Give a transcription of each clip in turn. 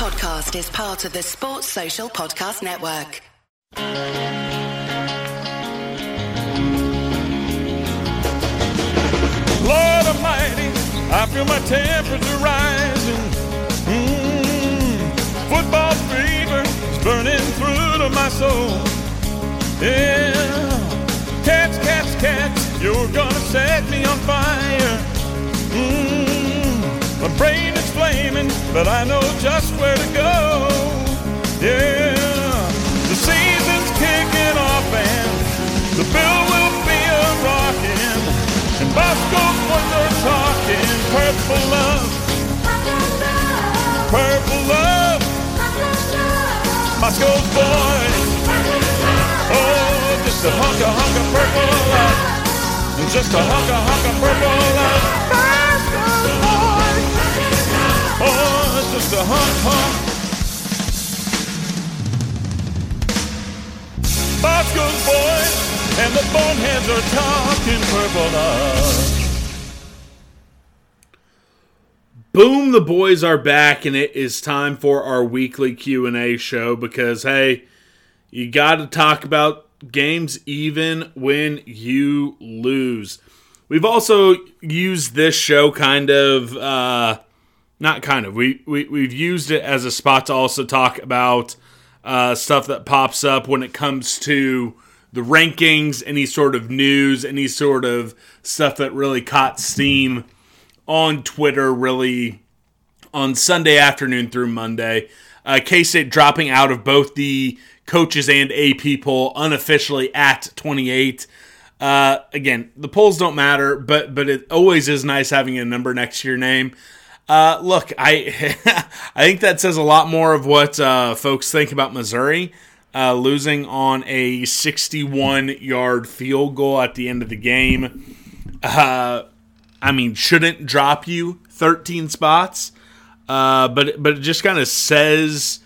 podcast is part of the Sports Social Podcast Network. Lord Almighty, I feel my temperature rising. Mm, football fever is burning through to my soul. Yeah, cats, cats, cats, you're gonna set me on fire. Mm, my brain is flaming, but I know just where to go. Yeah, the season's kicking off and the bill will be a rockin'. And Bosco's boys are talking purple love, purple love. Bosco's boys, oh, just a hunk of hunk of purple love, just a hunk of hunk of purple love. Bosco's boys, hunk. Bosco's boys and the boneheads are talking purple love. Boom, the boys are back and it is time for our weekly Q&A show because hey, you got to talk about games even when you lose. We've also used this show kind of uh not kind of. We, we we've used it as a spot to also talk about uh, stuff that pops up when it comes to the rankings, any sort of news, any sort of stuff that really caught steam on Twitter, really on Sunday afternoon through Monday. Uh, K State dropping out of both the coaches and AP poll unofficially at 28. Uh, again, the polls don't matter, but but it always is nice having a number next to your name. Uh, look, I I think that says a lot more of what uh, folks think about Missouri uh, losing on a 61 yard field goal at the end of the game. Uh, I mean, shouldn't drop you 13 spots, uh, but but it just kind of says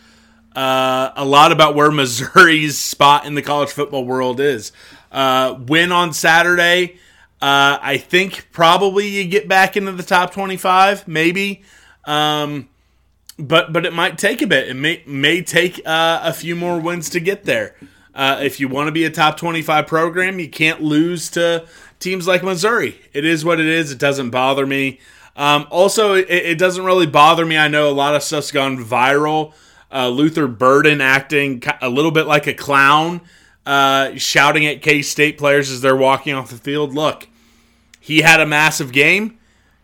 uh, a lot about where Missouri's spot in the college football world is. Win on Saturday. Uh, I think probably you get back into the top 25, maybe. Um, but but it might take a bit. It may may take uh, a few more wins to get there. Uh, if you want to be a top 25 program, you can't lose to teams like Missouri. It is what it is. It doesn't bother me. Um, also, it, it, doesn't really bother me. I know a lot of stuff's gone viral. Uh, Luther Burden acting a little bit like a clown, uh, shouting at K State players as they're walking off the field. Look, he had a massive game.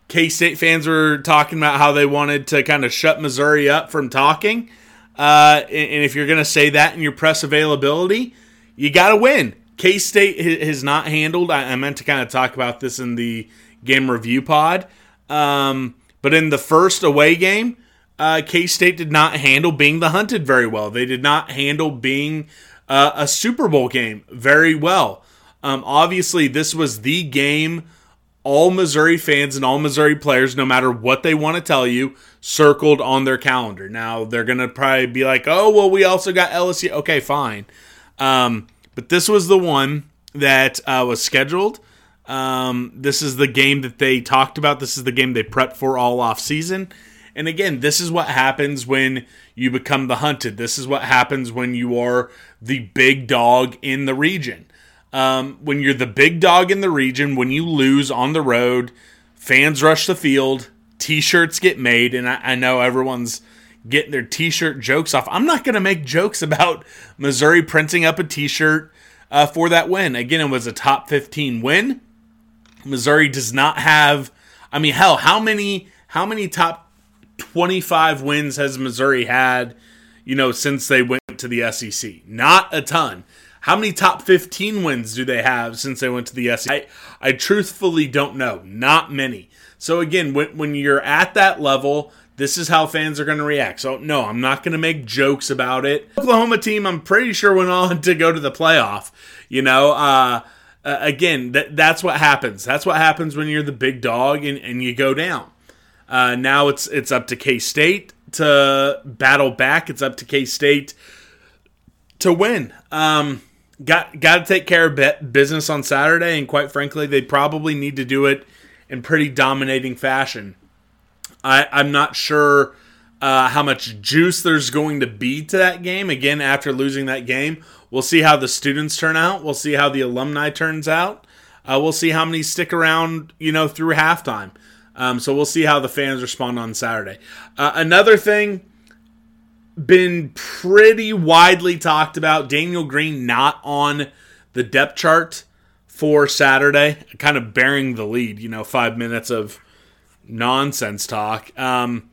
K State fans were talking about how they wanted to kind of shut Missouri up from talking. Uh, and if you're going to say that in your press availability, you got to win. K State has not handled. I meant to kind of talk about this in the game review pod. Um, but in the first away game, uh, K State did not handle being the hunted very well. They did not handle being uh, a Super Bowl game very well. Um, obviously, this was the game all Missouri fans and all Missouri players, no matter what they want to tell you, circled on their calendar. Now they're gonna probably be like, "Oh, well, we also got LSU." Okay, fine. Um, but this was the one that uh, was scheduled. Um, this is the game that they talked about. This is the game they prepped for all off season. And again, this is what happens when you become the hunted. This is what happens when you are the big dog in the region. Um, when you're the big dog in the region, when you lose on the road, fans rush the field, t-shirts get made, and I, I know everyone's getting their t-shirt jokes off. I'm not going to make jokes about Missouri printing up a t-shirt uh, for that win. Again, it was a top 15 win. Missouri does not have. I mean, hell, how many how many top 25 wins has Missouri had? You know, since they went to the SEC, not a ton. How many top 15 wins do they have since they went to the SEC? I, I truthfully don't know. Not many. So again, when, when you're at that level, this is how fans are going to react. So no, I'm not going to make jokes about it. Oklahoma team, I'm pretty sure went on to go to the playoff. You know, uh, again, that, that's what happens. That's what happens when you're the big dog and, and you go down. Uh, now it's it's up to K State to battle back. It's up to K State to win. Um, got got to take care of business on Saturday, and quite frankly, they probably need to do it in pretty dominating fashion. I, I'm not sure uh, how much juice there's going to be to that game. Again, after losing that game, we'll see how the students turn out. We'll see how the alumni turns out. Uh, we'll see how many stick around, you know, through halftime. Um, so we'll see how the fans respond on Saturday. Uh, another thing, been pretty widely talked about. Daniel Green not on the depth chart for Saturday, kind of bearing the lead. You know, five minutes of nonsense talk. Um,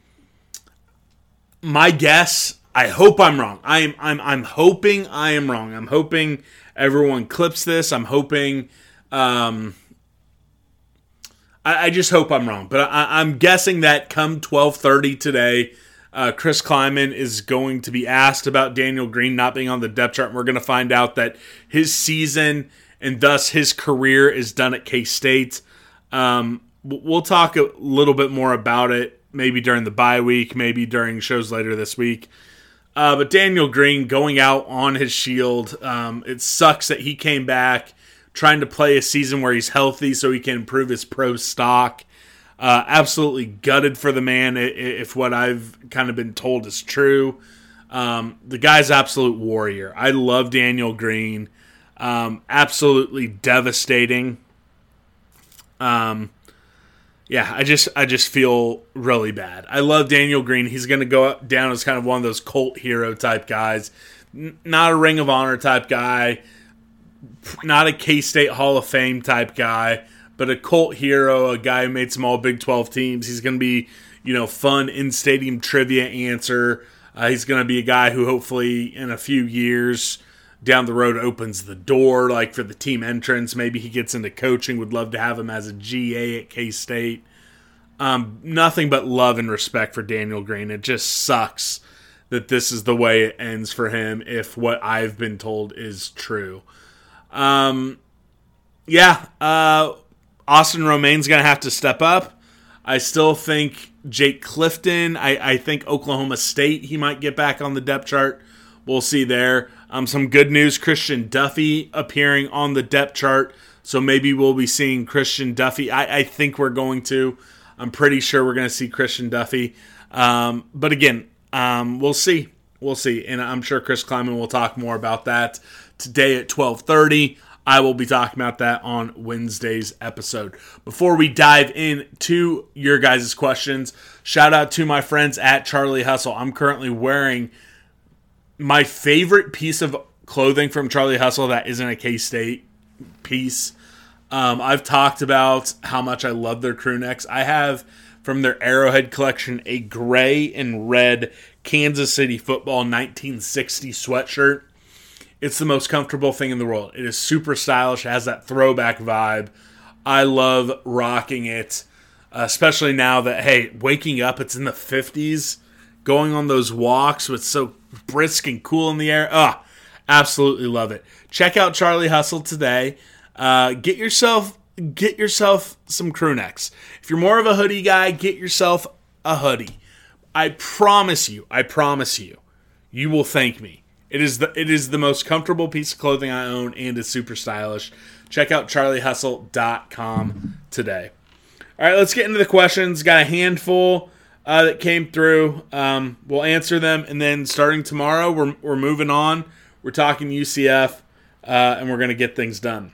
my guess, I hope I'm wrong. I'm I'm I'm hoping I am wrong. I'm hoping everyone clips this. I'm hoping. Um, I, I just hope I'm wrong, but I, I'm guessing that come 12:30 today. Uh, Chris Klieman is going to be asked about Daniel Green not being on the depth chart, and we're going to find out that his season and thus his career is done at K State. Um, we'll talk a little bit more about it maybe during the bye week, maybe during shows later this week. Uh, but Daniel Green going out on his shield, um, it sucks that he came back trying to play a season where he's healthy so he can improve his pro stock. Uh, absolutely gutted for the man if what I've kind of been told is true. Um, the guy's absolute warrior. I love Daniel Green. Um, absolutely devastating. Um, yeah, I just I just feel really bad. I love Daniel Green. He's going to go down as kind of one of those cult hero type guys, N- not a Ring of Honor type guy, not a K State Hall of Fame type guy, but a cult hero, a guy who made some All Big Twelve teams. He's going to be you know fun in stadium trivia answer. Uh, he's going to be a guy who hopefully in a few years down the road opens the door, like for the team entrance. Maybe he gets into coaching. Would love to have him as a GA at K State. Um, nothing but love and respect for Daniel Green. It just sucks that this is the way it ends for him if what I've been told is true. Um, yeah, uh, Austin Romaine's going to have to step up. I still think Jake Clifton, I, I think Oklahoma State, he might get back on the depth chart. We'll see there. Um, some good news Christian Duffy appearing on the depth chart. So maybe we'll be seeing Christian Duffy. I, I think we're going to. I'm pretty sure we're going to see Christian Duffy. Um, but again, um, we'll see. We'll see. And I'm sure Chris Klieman will talk more about that today at 1230. I will be talking about that on Wednesday's episode. Before we dive into your guys' questions, shout out to my friends at Charlie Hustle. I'm currently wearing my favorite piece of clothing from Charlie Hustle that isn't a K State piece. Um, I've talked about how much I love their crew necks. I have from their Arrowhead collection a gray and red Kansas City football 1960 sweatshirt. It's the most comfortable thing in the world. It is super stylish, it has that throwback vibe. I love rocking it, especially now that, hey, waking up, it's in the 50s going on those walks with so brisk and cool in the air. Ah, absolutely love it. Check out Charlie Hustle today. Uh, get yourself get yourself some crew necks. If you're more of a hoodie guy, get yourself a hoodie. I promise you, I promise you, you will thank me. It is the it is the most comfortable piece of clothing I own and is super stylish. Check out charliehustle.com today. All right, let's get into the questions. Got a handful uh, that came through. Um, we'll answer them, and then starting tomorrow, we're, we're moving on. We're talking UCF, uh, and we're going to get things done.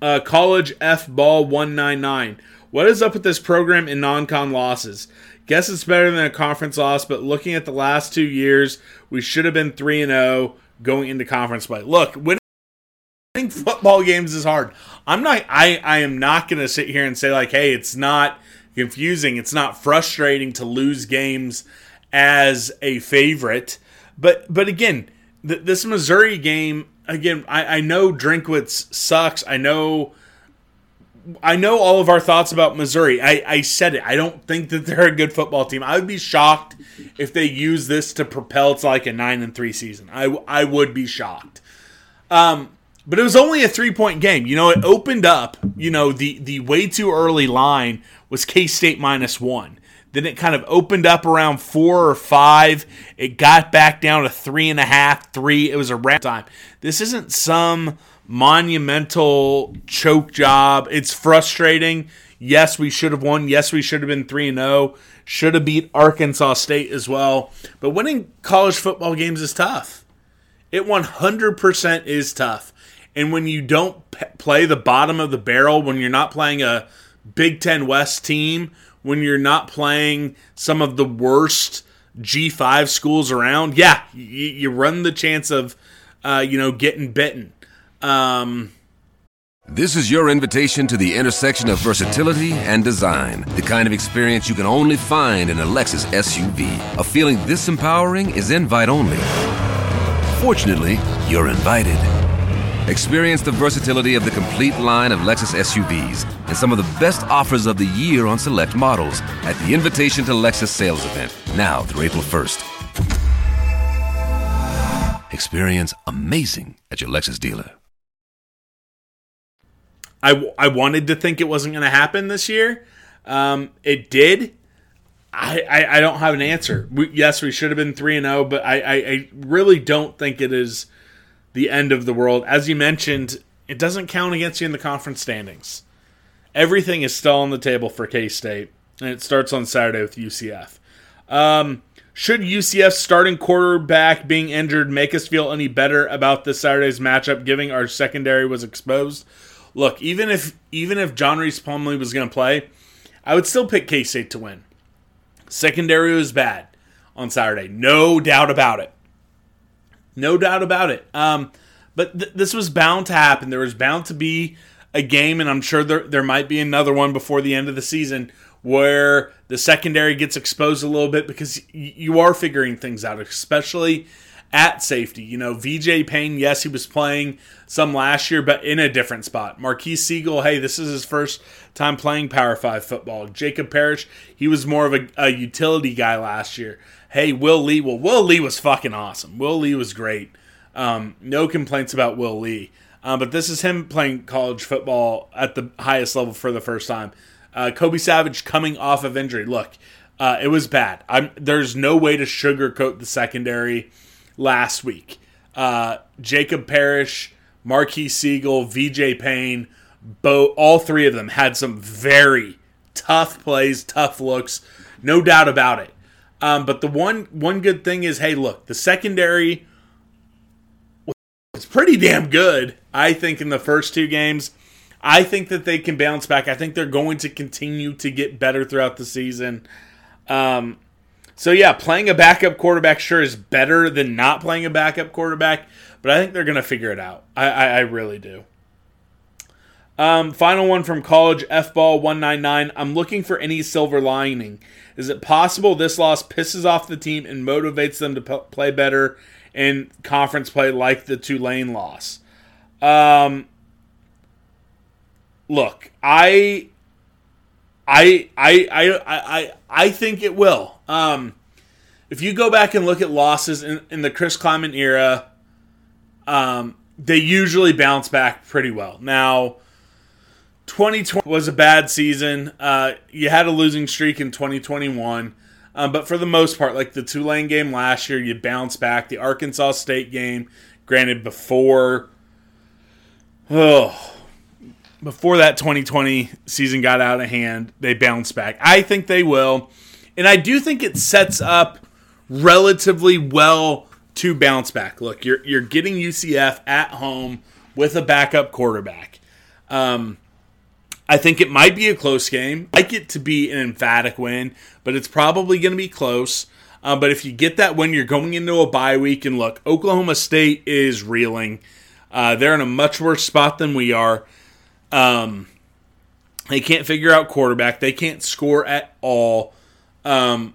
Uh, College F Ball 199. What is up with this program in non con losses? Guess it's better than a conference loss, but looking at the last two years, we should have been 3 and 0 going into conference play. Look, winning football games is hard. I'm not I I am not going to sit here and say like, "Hey, it's not confusing. It's not frustrating to lose games as a favorite. But but again, th- this Missouri game again, I, I know Drinkwitz sucks. I know I know all of our thoughts about Missouri. I, I said it. I don't think that they're a good football team. I would be shocked if they use this to propel to like a nine and three season. I, I would be shocked. Um, but it was only a three point game. You know, it opened up. You know, the the way too early line was K State minus one. Then it kind of opened up around four or five. It got back down to three and a half, three. It was a wrap time. This isn't some monumental choke job. It's frustrating. Yes, we should have won. Yes, we should have been 3 and 0. should have beat Arkansas State as well. But winning college football games is tough. It 100% is tough. And when you don't p- play the bottom of the barrel, when you're not playing a Big Ten West team, when you're not playing some of the worst G5 schools around, yeah, you, you run the chance of, uh, you know, getting bitten. Um, This is your invitation to the intersection of versatility and design. The kind of experience you can only find in a Lexus SUV. A feeling this empowering is invite only. Fortunately, you're invited. Experience the versatility of the complete line of Lexus SUVs and some of the best offers of the year on select models at the Invitation to Lexus sales event, now through April 1st. Experience amazing at your Lexus dealer. I, I wanted to think it wasn't going to happen this year. Um, it did. I, I, I don't have an answer. We, yes, we should have been 3 and 0, but I, I, I really don't think it is the end of the world. As you mentioned, it doesn't count against you in the conference standings. Everything is still on the table for K State, and it starts on Saturday with UCF. Um, should UCF's starting quarterback being injured make us feel any better about this Saturday's matchup, given our secondary was exposed? Look, even if even if John Rhys Plumlee was going to play, I would still pick K State to win. Secondary was bad on Saturday, no doubt about it. No doubt about it. Um, but th- this was bound to happen. There was bound to be a game, and I'm sure there there might be another one before the end of the season where the secondary gets exposed a little bit because y- you are figuring things out, especially at safety. You know, VJ Payne, yes, he was playing some last year, but in a different spot. Marques Sigle, hey, this is his first time playing Power 5 football. Jacob Parrish, he was more of a, a utility guy last year. Hey, Will Lee, well, Will Lee was fucking awesome. Will Lee was great. Um, no complaints about Will Lee. Um, but this is him playing college football at the highest level for the first time. Uh, Kobe Savage coming off of injury. Look, uh, it was bad. I'm, there's no way to sugarcoat the secondary last week. Uh, Jacob Parrish, Marques Sigle, VJ Payne, Bo, all three of them had some very tough plays, tough looks, no doubt about it. Um, but the one one good thing is, hey, look, the secondary was pretty damn good. I think in the first two games, I think that they can bounce back. I think they're going to continue to get better throughout the season. Um, so yeah, playing a backup quarterback sure is better than not playing a backup quarterback, but I think they're going to figure it out. I, I, I really do. Um, final one from college F ball one nine nine. I'm looking for any silver lining. Is it possible this loss pisses off the team and motivates them to p- play better in conference play, like the Tulane loss? Um, look, I, I, I, I, I, I think it will. Um, if you go back and look at losses in, in the Chris Klieman era, um, they usually bounce back pretty well. Now, 2020 was a bad season. Uh, you had a losing streak in 2021. Um, but for the most part, like the Tulane game last year, you bounce back. The Arkansas State game, granted, before oh, before that 2020 season got out of hand, they bounced back. I think they will, and I do think it sets up relatively well to bounce back. Look, you're you're getting UCF at home with a backup quarterback. Um, I think it might be a close game. I it to be an emphatic win, but it's probably going to be close. Uh, but if you get that win, you're going into a bye week. And look, Oklahoma State is reeling. Uh, they're in a much worse spot than we are. Um, they can't figure out quarterback. They can't score at all. Um,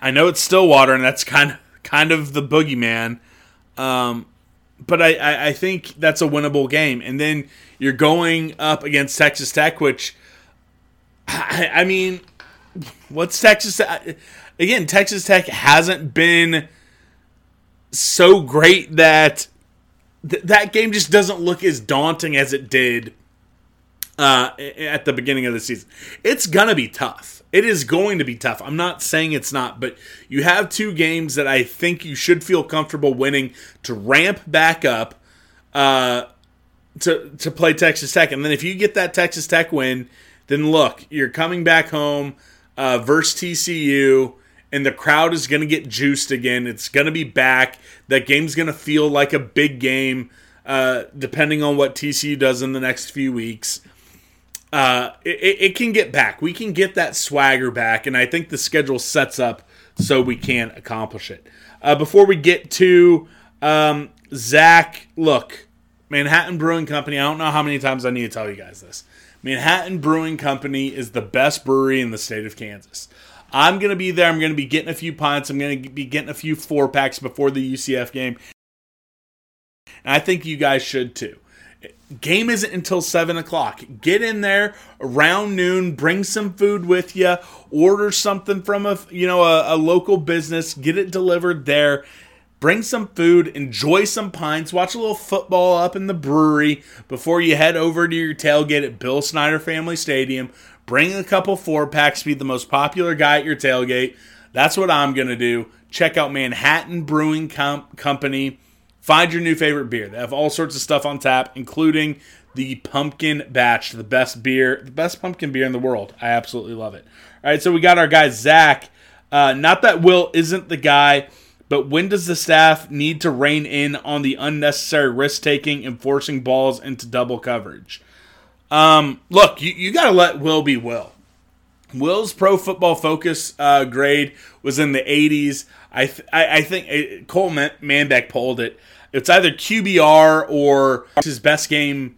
I know it's Stillwater, and that's kind of kind of the boogeyman. Um, but I, I, I think that's a winnable game. And then you're going up against Texas Tech, which I, I mean, what's Texas? Again, Texas Tech hasn't been so great that th- that game just doesn't look as daunting as it did uh, at the beginning of the season. It's gonna be tough. It is going to be tough. I'm not saying it's not, but you have two games that I think you should feel comfortable winning to ramp back up uh, to to play Texas Tech, and then if you get that Texas Tech win, then look, you're coming back home. uh, versus TCU, and the crowd is going to get juiced again. It's going to be back. That game's going to feel like a big game, uh, depending on what TCU does in the next few weeks. Uh, it, it can get back. We can get that swagger back, and I think the schedule sets up so we can accomplish it. Uh, before we get to um, Zach, look, Manhattan Brewing Company. I don't know how many times I need to tell you guys this. Manhattan Brewing Company is the best brewery in the state of Kansas. I'm going to be there. I'm going to be getting a few pints. I'm going to be getting a few four packs before the UCF game. And I think you guys should too. Game isn't until 7 o'clock. Get in there around noon, bring some food with you, order something from a, you know, a, a local business, get it delivered there bring some food, enjoy some pints, watch a little football up in the brewery before you head over to your tailgate at Bill Snyder Family Stadium. Bring a couple four packs, be the most popular guy at your tailgate. That's what I'm going to do. Check out Manhattan Brewing Com- Company. Find your new favorite beer. They have all sorts of stuff on tap, including the pumpkin batch, the best beer, the best pumpkin beer in the world. I absolutely love it. All right, so we got our guy Zach. Uh, not that Will isn't the guy but when does the staff need to rein in on the unnecessary risk taking and forcing balls into double coverage? Um, look, you, you got to let Will be Will. Will's pro football focus uh, grade was in the 80s. I, th- I, I, think it, uh, Cole Man- Manbeck pulled it. It's either QBR or his best game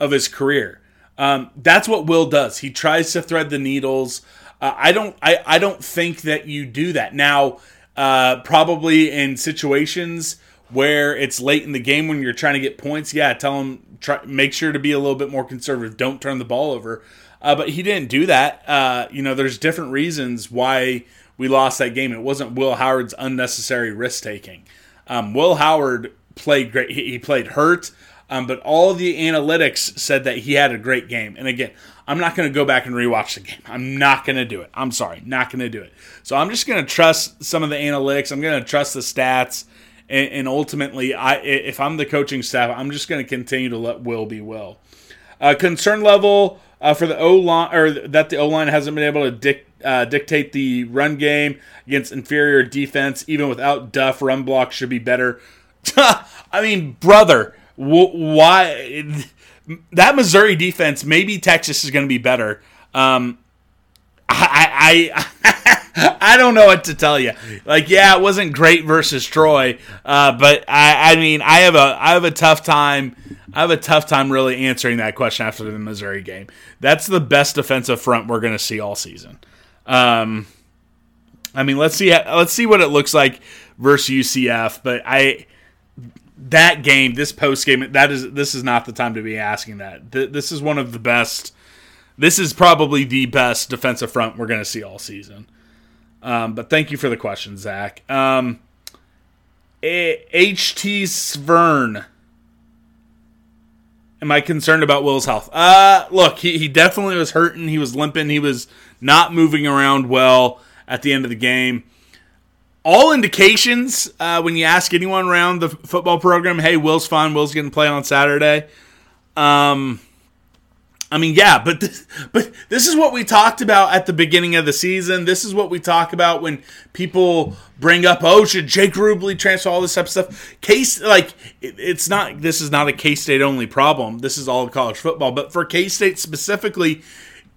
of his career. Um, that's what Will does. He tries to thread the needles. Uh, I don't. I, I don't think that you do that now. Uh, probably in situations where it's late in the game when you're trying to get points. Yeah, tell him try make sure to be a little bit more conservative. Don't turn the ball over. Uh, but he didn't do that. Uh, you know, there's different reasons why we lost that game. It wasn't Will Howard's unnecessary risk taking. Um, Will Howard played great. He, he played hurt. Um, but all the analytics said that he had a great game. And again, I'm not going to go back and rewatch the game. I'm not going to do it. I'm sorry, not going to do it. So I'm just going to trust some of the analytics. I'm going to trust the stats, and, and, ultimately, I if I'm the coaching staff, I'm just going to continue to let Will be Will. Uh, concern level uh, for the O line, or that the O line hasn't been able to uh, dictate the run game against inferior defense, even without Duff. Run block should be better. I mean, brother why that Missouri defense? Maybe Texas is going to be better. Um, I, I, I don't know what to tell you. Like, yeah, it wasn't great versus Troy, uh, but I, I mean, I have a, I have a tough time. I have a tough time really answering that question after the Missouri game. That's the best defensive front we're going to see all season. Um, I mean, let's see, let's see what it looks like versus UCF. But I, that game, this post game, that is this is not the time to be asking that. This is one of the best. This is probably the best defensive front we're going to see all season. Um, but thank you for the question, Zach. Um, HT Svern. Am I concerned about Will's health? Uh, look, he, he definitely was hurting. He was limping. He was not moving around well at the end of the game all indications uh, when you ask anyone around the football program, hey, Will's fine. Will's going to play on Saturday. Um, I mean, yeah, but this, but this is what we talked about at the beginning of the season. This is what we talk about when people bring up, oh, should Jake Rubley transfer all this type of stuff? Case like it, it's not. This is not a K State only problem. This is all college football. But for K State specifically,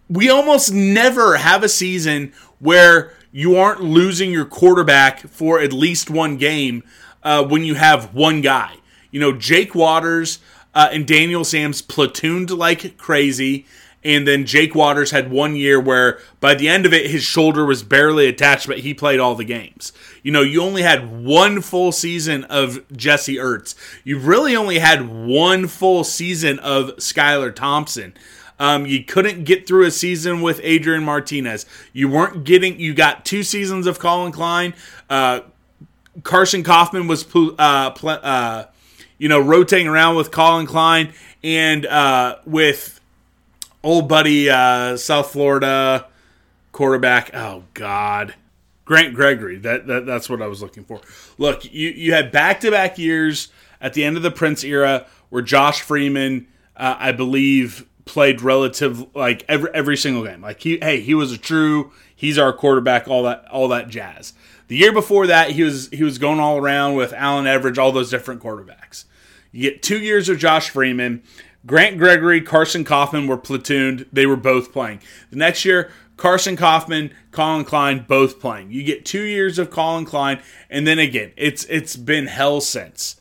we almost never have a season where you aren't losing your quarterback for at least one game uh, when you have one guy. You know, Jake Waters uh, and Daniel Sams platooned like crazy. And then Jake Waters had one year where by the end of it, his shoulder was barely attached, but he played all the games. You know, you only had one full season of Jesse Ertz. You really only had one full season of Skylar Thompson. Um, you couldn't get through a season with Adrian Martinez. You weren't getting. You got two seasons of Collin Klein. Uh, Carson Coffman was, uh, pl- uh, you know, rotating around with Collin Klein and uh, with old buddy uh, South Florida quarterback. Oh God, Grant Gregory. That, that that's what I was looking for. Look, you you had back to back years at the end of the Prince era where Josh Freeman, uh, I believe, played relative like every every single game. Like he hey, he was a true he's our quarterback, all that all that jazz. The year before that, he was he was going all around with Allen Evridge, all those different quarterbacks. You get two years of Josh Freeman. Grant Gregory, Carson Coffman were platooned. They were both playing. The next year, Carson Coffman, Collin Klein, both playing. You get two years of Collin Klein, and then again, it's it's been hell since.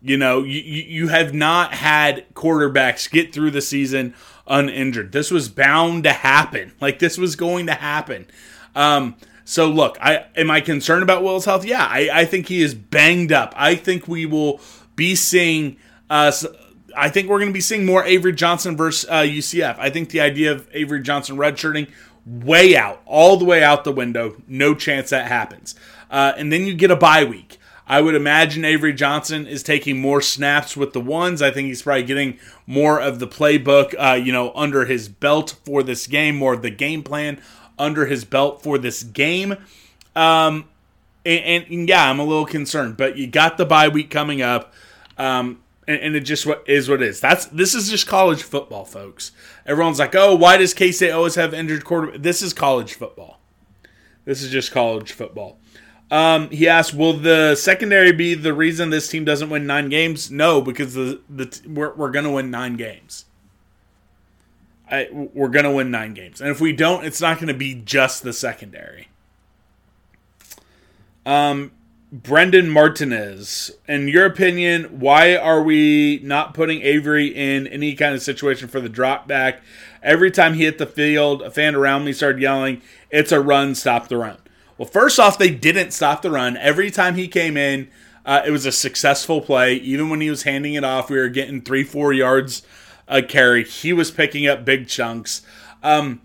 You know, you, you have not had quarterbacks get through the season uninjured. This was bound to happen. Like this was going to happen. Um, so look, I am I concerned about Will's health? Yeah, I, I think he is banged up. I think we will be seeing us. Uh, I think we're going to be seeing more Avery Johnson versus uh, UCF. I think the idea of Avery Johnson redshirting way out, all the way out the window. No chance that happens. Uh, and then you get a bye week. I would imagine Avery Johnson is taking more snaps with the ones. I think he's probably getting more of the playbook, uh, you know, under his belt for this game, more of the game plan under his belt for this game. Um, and, and, yeah, I'm a little concerned, but you got the bye week coming up. Um, and, and, it just what is what it is. That's this is just college football, folks. Everyone's like, oh, why does K State always have injured quarterback? This is college football. This is just college football. Um, he asked, "Will the secondary be the reason this team doesn't win nine games?" No, because the the we're, we're going to win nine games. I, we're going to win nine games, and if we don't, it's not going to be just the secondary. Um, Brendan Martinez, in your opinion, why are we not putting Avery in any kind of situation for the drop back? Every time he hit the field, a fan around me started yelling, "It's a run! Stop the run!" Well, first off, they didn't stop the run. Every time he came in, uh, it was a successful play. Even when he was handing it off, we were getting three, four yards a carry. He was picking up big chunks. Um,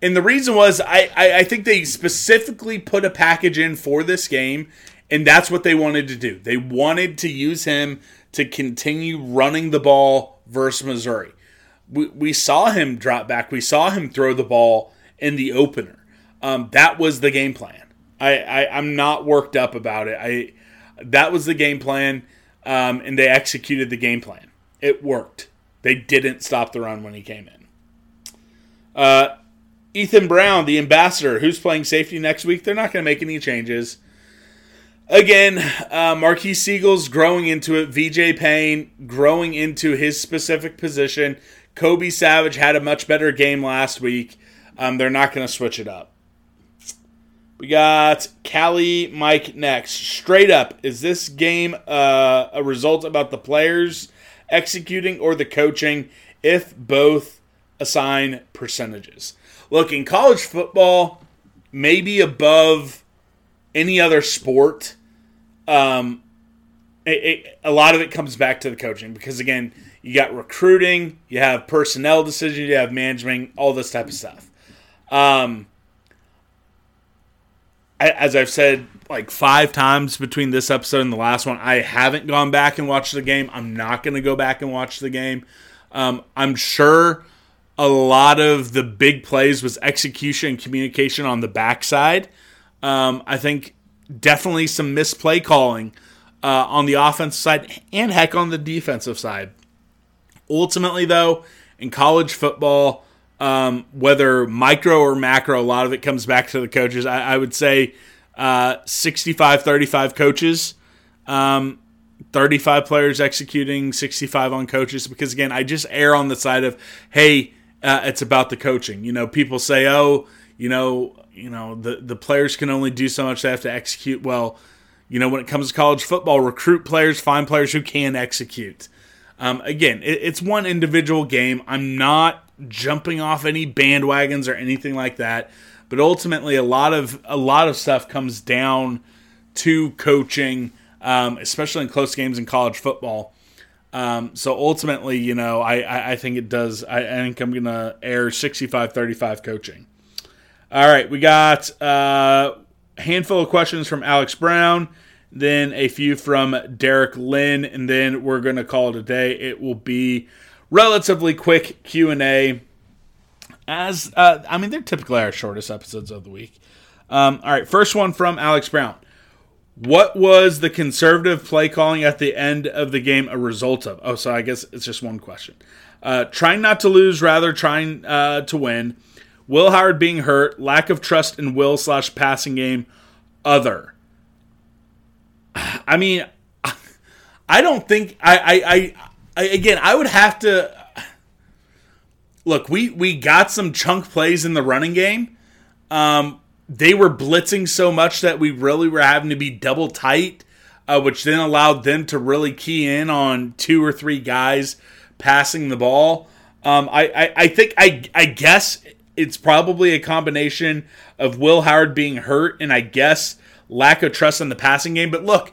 and the reason was, I, I, I think they specifically put a package in for this game, and that's what they wanted to do. They wanted to use him to continue running the ball versus Missouri. We, we saw him drop back. We saw him throw the ball in the opener. Um, that was the game plan. I, I I'm not worked up about it. I that was the game plan, um, and they executed the game plan. It worked. They didn't stop the run when he came in. Uh, Ethan Brown, the ambassador, who's playing safety next week, they're not going to make any changes. Again, uh, Marques Sigle's growing into it. VJ Payne growing into his specific position. Kobe Savage had a much better game last week. Um, they're not going to switch it up. We got Callie Mike next. Straight up, is this game uh, a result about the players executing or the coaching? If both, assign percentages. Look, in college football, maybe above any other sport, um, it, it, a lot of it comes back to the coaching because, again, you got recruiting, you have personnel decisions, you have management, all this type of stuff. Um, as I've said like five times between this episode and the last one, I haven't gone back and watched the game. I'm not going to go back and watch the game. Um, I'm sure a lot of the big plays was execution and communication on the backside. Um, I think definitely some misplay calling uh, on the offensive side and heck on the defensive side. Ultimately, though, in college football, um, whether micro or macro, a lot of it comes back to the coaches. I, I would say uh, 65 35 coaches, um, 35 players executing, 65 on coaches. Because again, I just err on the side of, hey, uh, it's about the coaching. You know, people say, oh, you know, you know, the, the players can only do so much, they have to execute. Well, you know, when it comes to college football, recruit players, find players who can execute. Um, again, it, it's one individual game. I'm not jumping off any bandwagons or anything like that. But ultimately, a lot of a lot of stuff comes down to coaching, um, especially in close games in college football. Um, so ultimately, you know, I, I, I think it does. I, I think I'm to air 65 35 coaching. All right, we got uh, a handful of questions from Alex Brown, then a few from Derek Lynn, and then we're going to call it a day. It will be relatively quick Q and A. As uh, I mean, they're typically our shortest episodes of the week. Um, all right, first one from Alex Brown. What was the conservative play calling at the end of the game a result of? Oh, so I guess it's just one question. Uh, trying not to lose, rather trying uh, to win. Will Howard being hurt, lack of trust in Will slash passing game, other. I mean, I don't think I, I, I, I again I would have to look. We we got some chunk plays in the running game. Um, they were blitzing so much that we really were having to be double tight, uh, which then allowed them to really key in on two or three guys passing the ball. Um, I, I, I think I I guess it's probably a combination of Will Howard being hurt and I guess lack of trust in the passing game. But look,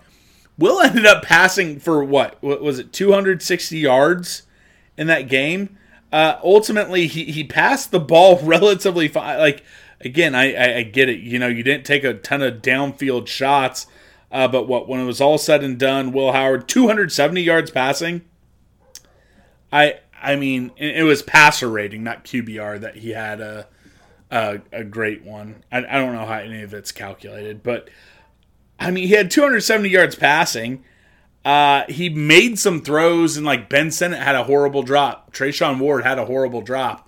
Will ended up passing for what? What was it? 260 yards in that game. Uh, ultimately, he, he passed the ball relatively fine. Like again, I, I, I get it. You know, you didn't take a ton of downfield shots, uh, but what when it was all said and done, Will Howard 270 yards passing. I I mean, it was passer rating, not QBR, that he had a a, a great one. I, I don't know how any of it's calculated, but I mean, he had 270 yards passing. Uh, he made some throws, and like Ben Sinnott had a horrible drop. Treshaun Ward had a horrible drop.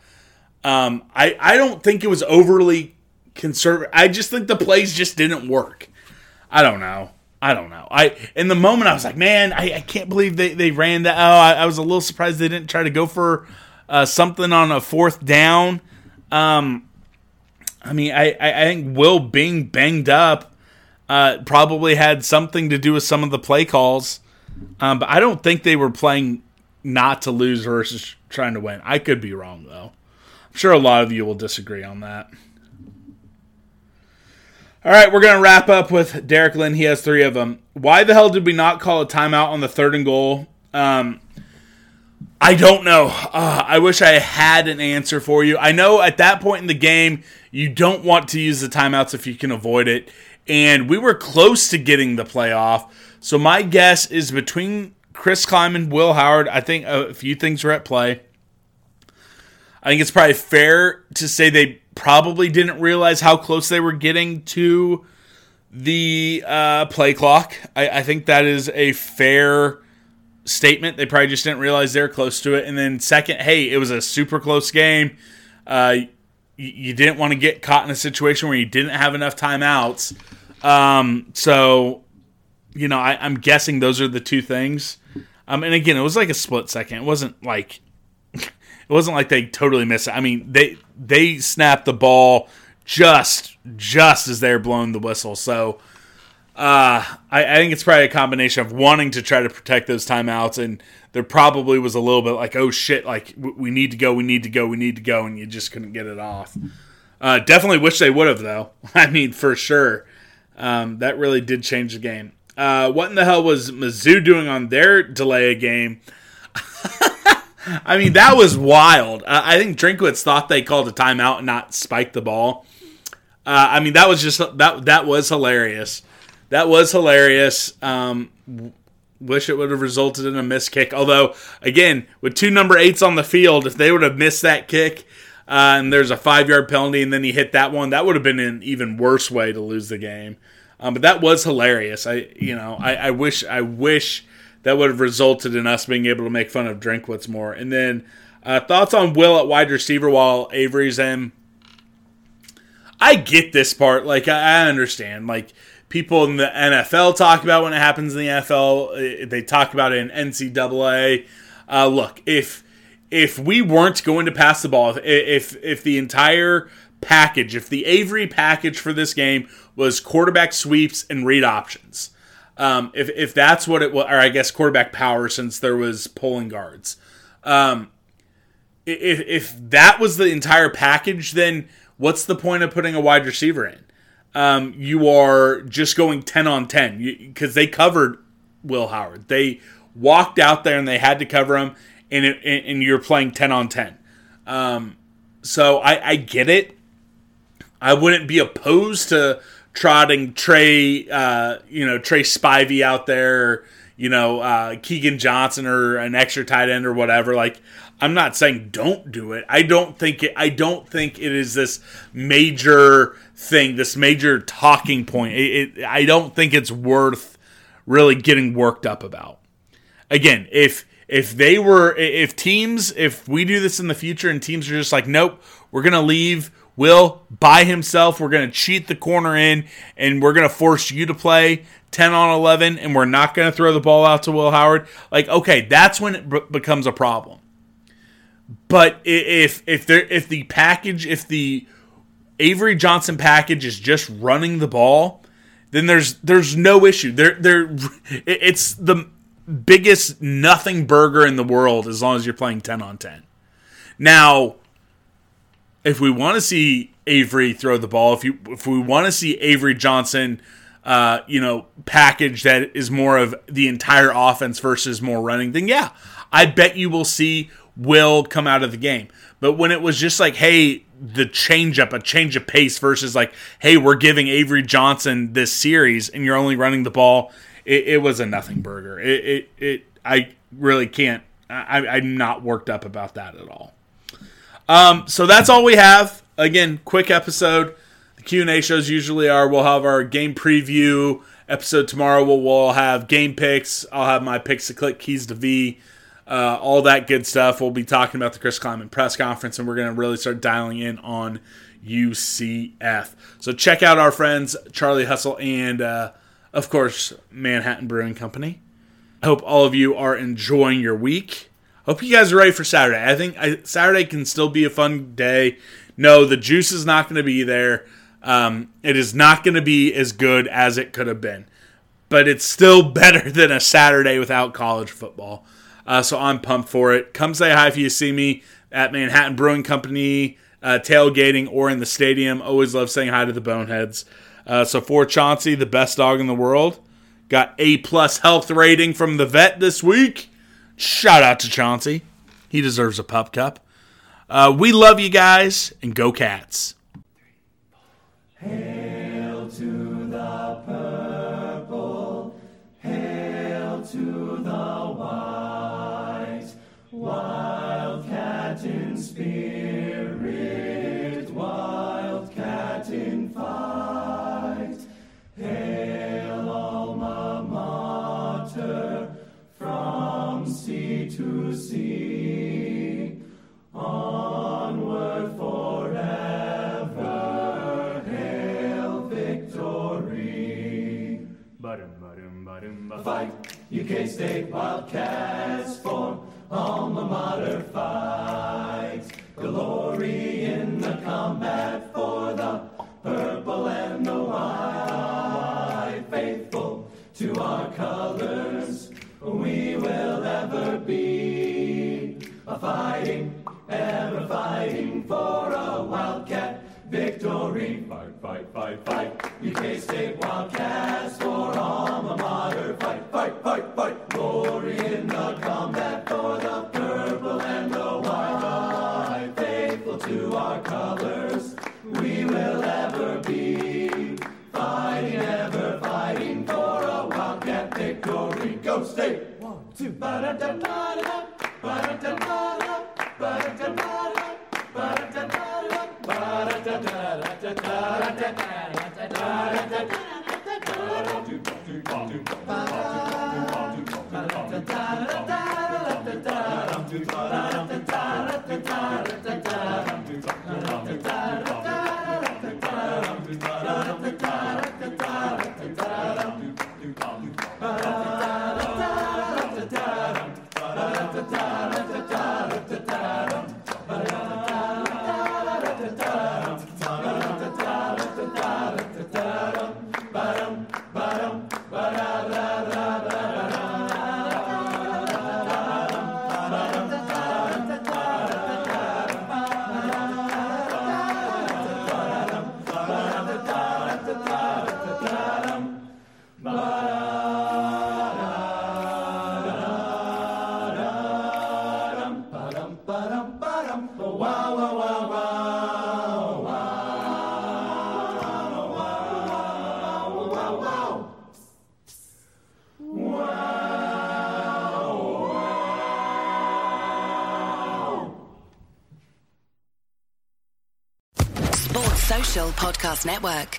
Um, I I don't think it was overly conservative. I just think the plays just didn't work. I don't know. I don't know. I in the moment I was like, man, I, I can't believe they, they ran that. Oh, I, I, was a little surprised they didn't try to go for uh, something on a fourth down. Um, I mean, I, I, I think Will being banged up uh, probably had something to do with some of the play calls. Um, but I don't think they were playing not to lose versus trying to win. I could be wrong though. I'm sure a lot of you will disagree on that. All right, we're going to wrap up with Derek Lynn. He has three of them. Why the hell did we not call a timeout on the third and goal? Um, I don't know. Uh, I wish I had an answer for you. I know at that point in the game, you don't want to use the timeouts if you can avoid it. And we were close to getting the playoff. So my guess is between Chris Klieman, Will Howard, I think a few things are at play. I think it's probably fair to say they probably didn't realize how close they were getting to the uh, play clock. I, I, think that is a fair statement. They probably just didn't realize they're close to it. And then, second, hey, it was a super close game. Uh, you, didn't want to get caught in a situation where you didn't have enough timeouts. Um, so, you know, I, am guessing those are the two things. Um, and again, it was like a split second. It wasn't like it wasn't like they totally missed it. I mean, they they snapped the ball just just as they're blowing the whistle. So uh, I, I, think it's probably a combination of wanting to try to protect those timeouts, and there probably was a little bit like, oh shit, like we need to go, we need to go, we need to go, and you just couldn't get it off. Uh, definitely wish they would have though. I mean, for sure, um, that really did change the game. Uh, what in the hell was Mizzou doing on their delay a game? I mean, that was wild. Uh, I think Drinkwitz thought they called a timeout and not spiked the ball. Uh, I mean, that was just that that was hilarious. That was hilarious. Um, wish it would have resulted in a missed kick. Although, again, with two number eights on the field, if they would have missed that kick uh, and there's a five yard penalty and then he hit that one, that would have been an even worse way to lose the game. Um, but that was hilarious. I, you know, I, I wish, I wish that would have resulted in us being able to make fun of Drinkwitz more. And then uh, thoughts on Will at wide receiver while Avery's in. I get this part. Like I, I understand. Like people in the NFL talk about when it happens in the NFL. Uh, they talk about it in NCAA. Uh, look, if if we weren't going to pass the ball, if if the entire package, if the Avery package for this game was quarterback sweeps and read options, um, if if that's what it was, or I guess quarterback power, since there was pulling guards. Um, if if that was the entire package, then what's the point of putting a wide receiver in? Um, you are just going ten on ten because they covered Will Howard. They walked out there and they had to cover him, and it, and you're playing ten on ten. Um, so I, I get it. I wouldn't be opposed to trotting Trey, uh, you know, Trey Spivey out there, you know, uh, Keagan Johnson or an extra tight end or whatever. Like, I'm not saying don't do it. I don't think it. I don't think it is this major thing, this major talking point. It, it, I don't think it's worth really getting worked up about. Again, if if they were, if teams, if we do this in the future and teams are just like, nope, we're to leave Will by himself, we're to cheat the corner in and we're to force you to play 10 on 11 and we're not going to throw the ball out to Will Howard. Like, okay, that's when it b- becomes a problem. But if if there if the package if the Avery Johnson package is just running the ball, then there's there's no issue. There there it's the biggest nothing burger in the world as long as you're playing 10 on 10. Now, if we want to see Avery throw the ball, if you if we want to see Avery Johnson uh, you know, package that is more of the entire offense versus more running, then yeah, I bet you will see Will come out of the game. But when it was just like, hey, the change up, a change of pace versus like, hey, we're giving Avery Johnson this series and you're only running the ball, it, it was a nothing burger. It, it, it, I really can't, I, I'm not worked up about that at all. Um, so that's all we have. Again, quick episode. The Q and A shows usually are. We'll have our game preview episode tomorrow. We'll, we'll have game picks. I'll have my picks to click, keys to V uh, all that good stuff. We'll be talking about the Chris Klieman press conference, and we're going to really start dialing in on UCF. So check out our friends Charlie Hustle and, uh, of course, Manhattan Brewing Company. I hope all of you are enjoying your week. Hope you guys are ready for Saturday. I think I, Saturday can still be a fun day. No, the juice is not going to be there. Um, it is not going to be as good as it could have been, but it's still better than a Saturday without college football. Uh, so I'm pumped for it. Come say hi if you see me at Manhattan Brewing Company, uh, tailgating, or in the stadium. Always love saying hi to the Boneheads. Uh, so for Chauncey, the best dog in the world, got A plus health rating from the vet this week. Shout out to Chauncey. He deserves a pup cup. Uh, we love you guys and go cats. Hail Fight, you K-State Wildcats for alma mater fight. Glory in the combat for the purple and the white. Faithful to our colors, we will ever be. A fighting, ever fighting for a wildcat victory. Fight, fight, fight, fight. you K-State Wildcats for alma mater. Fight, fight, fight, fight. Glory in the combat for the purple and the white. Faithful to our colors, we will ever be. Fighting, ever fighting for a wildcat victory. Go State! One, two, ba-da-da-da-da, ba-da-da-da-da, ba-da-da-da-da, ba-da-da-da-da, Sports Podcast Network.